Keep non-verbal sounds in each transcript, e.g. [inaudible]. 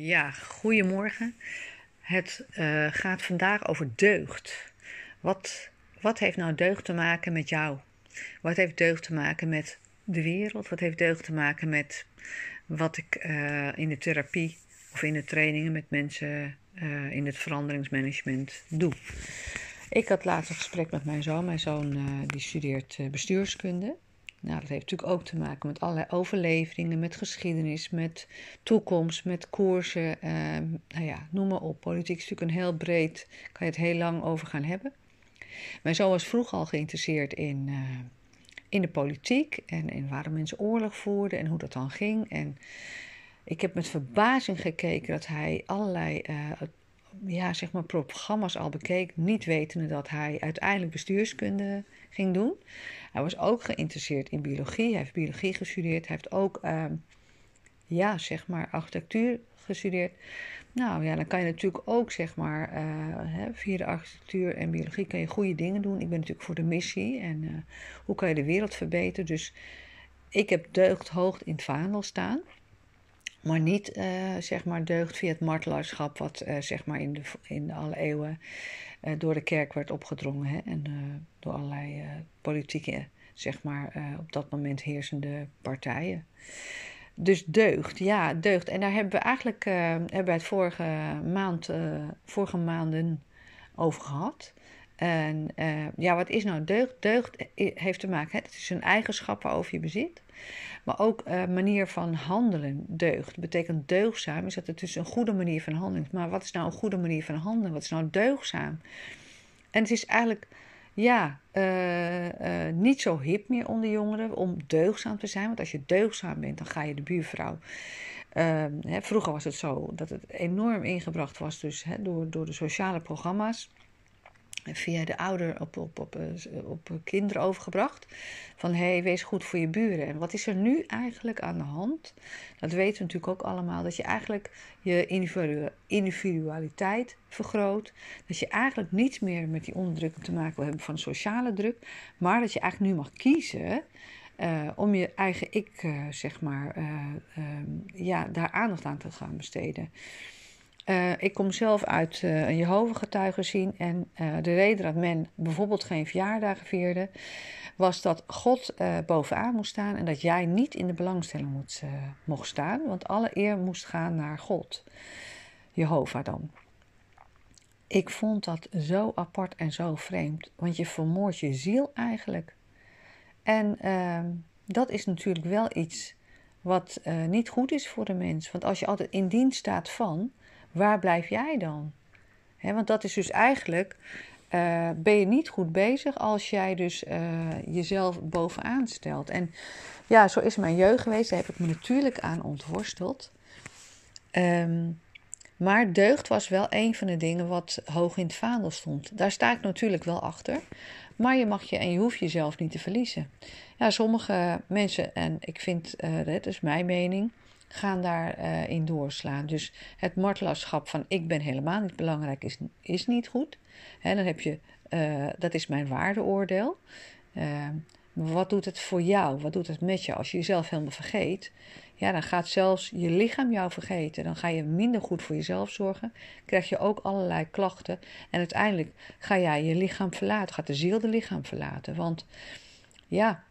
Ja, goedemorgen. Het uh, gaat vandaag over deugd. Wat, wat heeft nou deugd te maken met jou? Wat heeft deugd te maken met de wereld? Wat heeft deugd te maken met wat ik uh, in de therapie of in de trainingen met mensen uh, in het veranderingsmanagement doe? Ik had laatst een gesprek met mijn zoon. Mijn zoon die studeert bestuurskunde. Nou, dat heeft natuurlijk ook te maken met allerlei overleveringen, met geschiedenis, met toekomst, met koersen. Uh, nou ja, noem maar op. Politiek is natuurlijk een heel breed, kan je het heel lang over gaan hebben. Mijn zoon was vroeg al geïnteresseerd in, uh, in de politiek en in waarom mensen oorlog voerden en hoe dat dan ging. En ik heb met verbazing gekeken dat hij allerlei uh, ja, zeg maar programma's al bekeek, niet wetende dat hij uiteindelijk bestuurskunde ging doen. Hij was ook geïnteresseerd in biologie. Hij heeft biologie gestudeerd. Hij heeft ook, uh, ja, zeg maar, architectuur gestudeerd. Nou ja, dan kan je natuurlijk ook, zeg maar, uh, hè, via de architectuur en biologie kan je goede dingen doen. Ik ben natuurlijk voor de missie en uh, hoe kan je de wereld verbeteren. Dus ik heb deugd hoog in het vaandel staan. Maar niet, uh, zeg maar, deugd via het martelaarschap, wat, zeg maar, in, de, in alle eeuwen uh, door de kerk werd opgedrongen. Hè, en door allerlei politieke, zeg maar, op dat moment heersende partijen. Dus deugd, ja, deugd. En daar hebben we eigenlijk hebben we het vorige, maand, vorige maanden over gehad. En ja, wat is nou deugd? Deugd heeft te maken, hè, het is een eigenschap waarover je bezit. Maar ook uh, manier van handelen, deugd. Betekent deugzaam is dat het dus een goede manier van handelen. Maar wat is nou een goede manier van handelen? Wat is nou deugzaam? En het is eigenlijk, ja, niet zo hip meer onder jongeren om deugzaam te zijn. Want als je deugzaam bent, dan ga je de buurvrouw. Ehm, hè, vroeger was het zo dat het enorm ingebracht was dus, hè, door, door de sociale programma's via de ouder op, op, op, eh, op kinderen overgebracht. Van hé, hey, wees goed voor je buren. En wat is er nu eigenlijk aan de hand? Dat weten we natuurlijk ook allemaal. Dat je eigenlijk je individualiteit vergroot. Dat je eigenlijk niets meer met die onderdrukking te maken wil hebben van sociale druk. Maar dat je eigenlijk nu mag kiezen. Uh, om je eigen ik, zeg maar, uh, ja, daar aandacht aan te gaan besteden. Uh, ik kom zelf uit uh, een Jehovah zien en uh, de reden dat men bijvoorbeeld geen verjaardagen vierde, was dat God bovenaan moest staan en dat jij niet in de belangstelling mocht staan, want alle eer moest gaan naar God, Jehovah dan. Ik vond dat zo apart en zo vreemd, want je vermoordt je ziel eigenlijk. En ehm, dat is natuurlijk wel iets wat niet goed is voor de mens, want als je altijd in dienst staat van waar blijf jij dan? want dat is dus eigenlijk, uh, ben je niet goed bezig als jij dus uh, jezelf bovenaan stelt. En ja, zo is mijn jeugd geweest, daar heb ik me natuurlijk aan ontworsteld. Um, maar deugd was wel een van de dingen wat hoog in het vaandel stond. Daar sta ik natuurlijk wel achter. Maar je mag je en je hoeft jezelf niet te verliezen. Ja, sommige mensen, en ik vind, uh, dat is mijn mening, gaan daarin uh, in doorslaan. Dus het martelaarschap van ik ben helemaal niet belangrijk is, is niet goed. He, dan heb je, uh, dat is mijn waardeoordeel. Uh, wat doet het voor jou? Wat doet het met je? Als je jezelf helemaal vergeet, ja, dan gaat zelfs je lichaam jou vergeten. Dan ga je minder goed voor jezelf zorgen. Krijg je ook allerlei klachten. En uiteindelijk ga jij je lichaam verlaten. Gaat de ziel de lichaam verlaten. Want ja,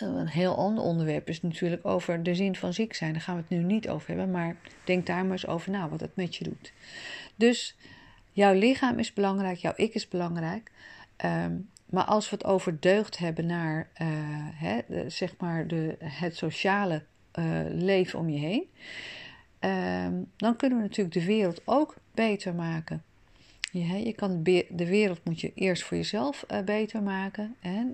een heel ander onderwerp is natuurlijk over de zin van ziek zijn. Daar gaan we het nu niet over hebben, maar denk daar maar eens over na wat het met je doet. Dus jouw lichaam is belangrijk, jouw ik is belangrijk. Um, maar als we het over deugd hebben naar uh, hè, zeg maar de, het sociale uh, leven om je heen, um, dan kunnen we natuurlijk de wereld ook beter maken. Ja, je kan de wereld moet je eerst voor jezelf uh, beter maken. Hè?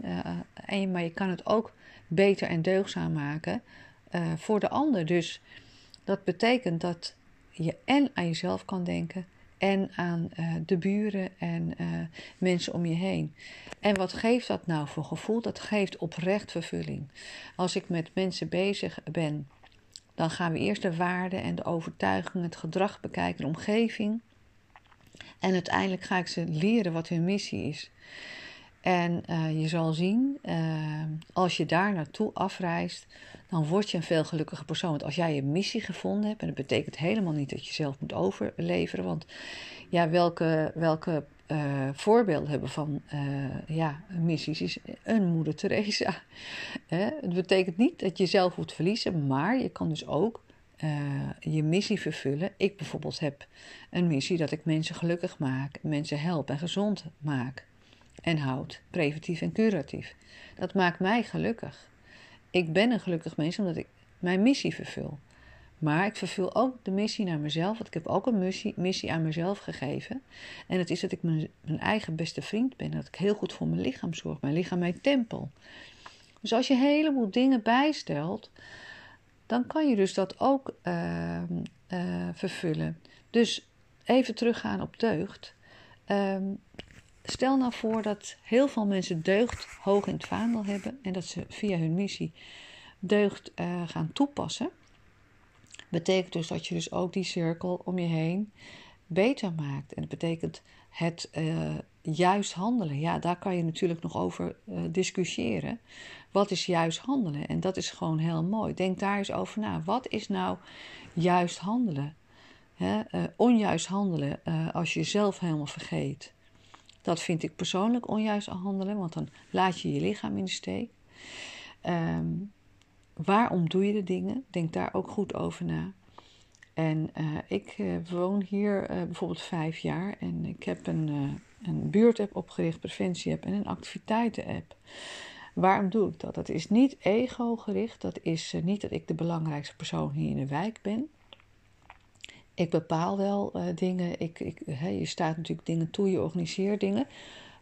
en, maar je kan het ook beter en deugzaam maken voor de ander. Dus dat betekent dat je en aan jezelf kan denken en aan de buren en mensen om je heen. En wat geeft dat nou voor gevoel? Dat geeft oprecht vervulling. Als ik met mensen bezig ben, dan gaan we eerst de waarden en de overtuigingen, het gedrag bekijken, de omgeving. En uiteindelijk ga ik ze leren wat hun missie is. En uh, je zal zien, uh, als je daar naartoe afreist, dan word je een veel gelukkiger persoon. Want als jij je missie gevonden hebt, en dat betekent helemaal niet dat je zelf moet overleveren. Want ja, welke, welke uh, voorbeelden hebben van ja, missies is een moeder Teresa. [laughs] het betekent niet dat je zelf moet verliezen, maar je kan dus ook je missie vervullen. Ik bijvoorbeeld heb een missie dat ik mensen gelukkig maak, mensen help en gezond maak en houd, preventief en curatief. Dat maakt mij gelukkig. Ik ben een gelukkig mens omdat ik mijn missie vervul. Maar ik vervul ook de missie naar mezelf, want ik heb ook een missie, missie aan mezelf gegeven. En dat is dat ik mijn, mijn eigen beste vriend ben, dat ik heel goed voor mijn lichaam zorg, mijn lichaam mijn tempel. Dus als je een heleboel dingen bijstelt, dan kan je dus dat ook uh, uh, vervullen. Dus even teruggaan op deugd. Um, Stel nou voor dat heel veel mensen deugd hoog in het vaandel hebben en dat ze via hun missie deugd uh, gaan toepassen. Betekent dus dat je dus ook die cirkel om je heen beter maakt. En dat betekent het uh, juist handelen. Ja, daar kan je natuurlijk nog over uh, discussiëren. Wat is juist handelen? En dat is gewoon heel mooi. Denk daar eens over na. Wat is nou juist handelen? He, onjuist handelen als je jezelf helemaal vergeet. Dat vind ik persoonlijk onjuist handelen, want dan laat je je lichaam in de steek. Um, waarom doe je de dingen? Denk daar ook goed over na. En ik woon hier bijvoorbeeld vijf jaar en ik heb een, een buurtapp opgericht, preventie-app en een activiteiten-app. Waarom doe ik dat? Dat is niet ego-gericht. Dat is niet dat ik de belangrijkste persoon hier in de wijk ben ik bepaal wel uh, dingen. Ik, ik, je staat natuurlijk dingen toe, je organiseert dingen.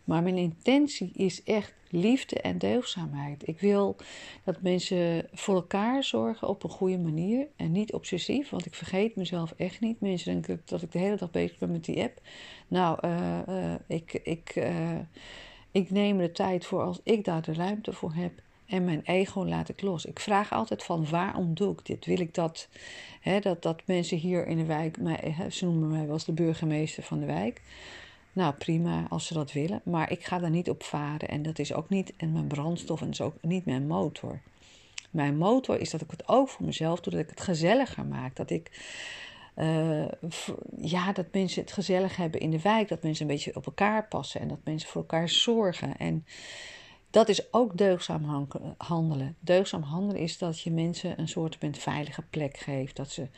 Maar mijn intentie is echt liefde en deugdzaamheid. Ik wil dat mensen voor elkaar zorgen op een goede manier en niet obsessief, want ik vergeet mezelf echt niet. Mensen denken dat ik de hele dag bezig ben met die app. Nou, uh, uh, ik, ik, ik neem de tijd voor als ik daar de ruimte voor heb. En mijn ego laat ik los. Ik vraag altijd van waarom doe ik dit? Wil ik dat, hè, dat, dat mensen hier in de wijk, ze noemen mij wel eens de burgemeester van de wijk. Nou prima als ze dat willen, maar ik ga daar niet op varen. En dat is ook niet en mijn brandstof en dat is ook niet mijn motor. Mijn motor is dat ik het ook voor mezelf doe, dat ik het gezelliger maak. Dat ik, uh, ja, dat mensen het gezellig hebben in de wijk, dat mensen een beetje op elkaar passen en dat mensen voor elkaar zorgen. En dat is ook deugzaam handelen. Deugzaam handelen is dat je mensen een soort veilige plek geeft. Dat ze,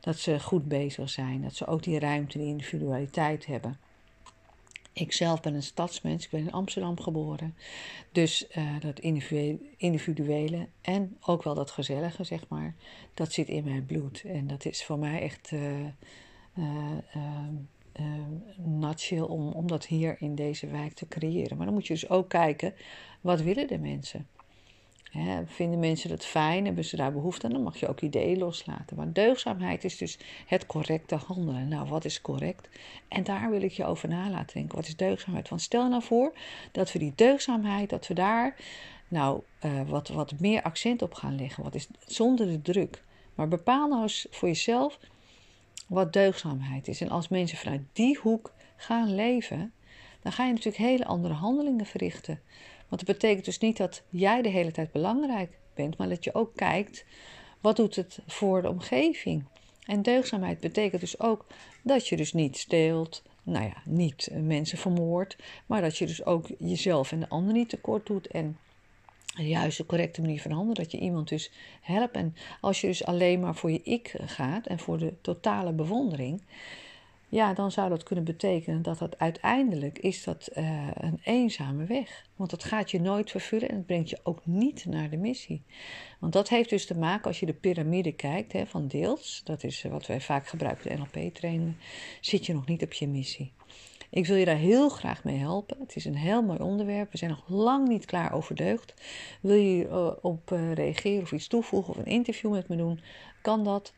dat ze goed bezig zijn. Dat ze ook die ruimte, die individualiteit hebben. Ik zelf ben een stadsmens, ik ben in Amsterdam geboren. Dus uh, dat individuele en ook wel dat gezellige, zeg maar, dat zit in mijn bloed. En dat is voor mij echt uh, om, om dat hier in deze wijk te creëren. Maar dan moet je dus ook kijken, wat willen de mensen? Vinden mensen dat fijn? Hebben ze daar behoefte aan? Dan mag je ook ideeën loslaten. Maar deugzaamheid is dus het correcte handelen. Nou, wat is correct? En daar wil ik je over na laten denken. Wat is deugzaamheid? Want stel nou voor dat we die deugzaamheid, dat we daar nou uh, wat, wat meer accent op gaan leggen. Wat is zonder de druk. Maar bepaal nou eens voor jezelf wat deugzaamheid is. En als mensen vanuit die hoek gaan leven, dan ga je natuurlijk hele andere handelingen verrichten. Want dat betekent dus niet dat jij de hele tijd belangrijk bent, maar dat je ook kijkt wat doet het voor de omgeving. En deugzaamheid betekent dus ook dat je dus niet steelt, nou ja, niet mensen vermoordt, maar dat je dus ook jezelf en de ander niet tekort doet en de correcte manier van handelen. Dat je iemand dus helpt. En als je dus alleen maar voor je ik gaat en voor de totale bewondering, ja, dan zou dat kunnen betekenen dat dat uiteindelijk is dat uh, een eenzame weg. Want dat gaat je nooit vervullen en het brengt je ook niet naar de missie. Want dat heeft dus te maken als je de piramide kijkt hè, van deels, dat is wat wij vaak gebruiken, de NLP-trainingen, zit je nog niet op je missie. Ik wil je daar heel graag mee helpen. Het is een heel mooi onderwerp. We zijn nog lang niet klaar over deugd. Wil je hierop uh, reageren of iets toevoegen of een interview met me doen? Kan dat.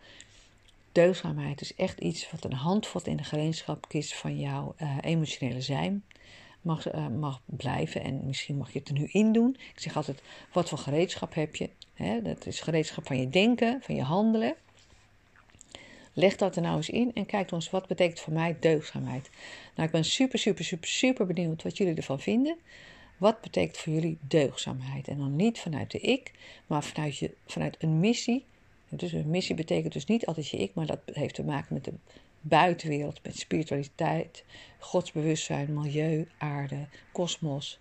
Deugzaamheid is echt iets wat een handvat in de gereedschapkist van jouw uh, emotionele zijn mag, uh, mag blijven. En misschien mag je het er nu in doen. Ik zeg altijd, wat voor gereedschap heb je? Dat is gereedschap van je denken, van je handelen. Leg dat er nou eens in en kijk ons wat betekent voor mij deugzaamheid. Nou, ik ben super, super, super, super benieuwd wat jullie ervan vinden. Wat betekent voor jullie deugzaamheid? En dan niet vanuit de ik, maar vanuit, je, vanuit een missie. Dus een missie betekent dus niet altijd je ik, maar dat heeft te maken met de buitenwereld, met spiritualiteit, godsbewustzijn, milieu, aarde, kosmos.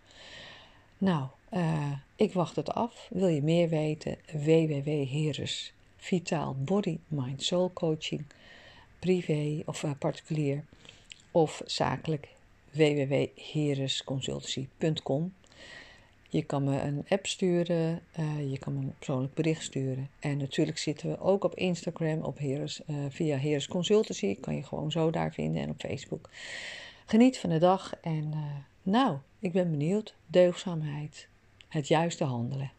Nou, uh, ik wacht het af. Wil je meer weten? Coaching, privé of uh, particulier of zakelijk www.heresconsultancy.com. Je kan me een app sturen, uh, je kan me een persoonlijk bericht sturen. En natuurlijk zitten we ook op Instagram op Heres, uh, via Heres Consultancy. Kan je gewoon zo daar vinden en op Facebook. Geniet van de dag en uh, nou, ik ben benieuwd. Deugzaamheid, het juiste handelen.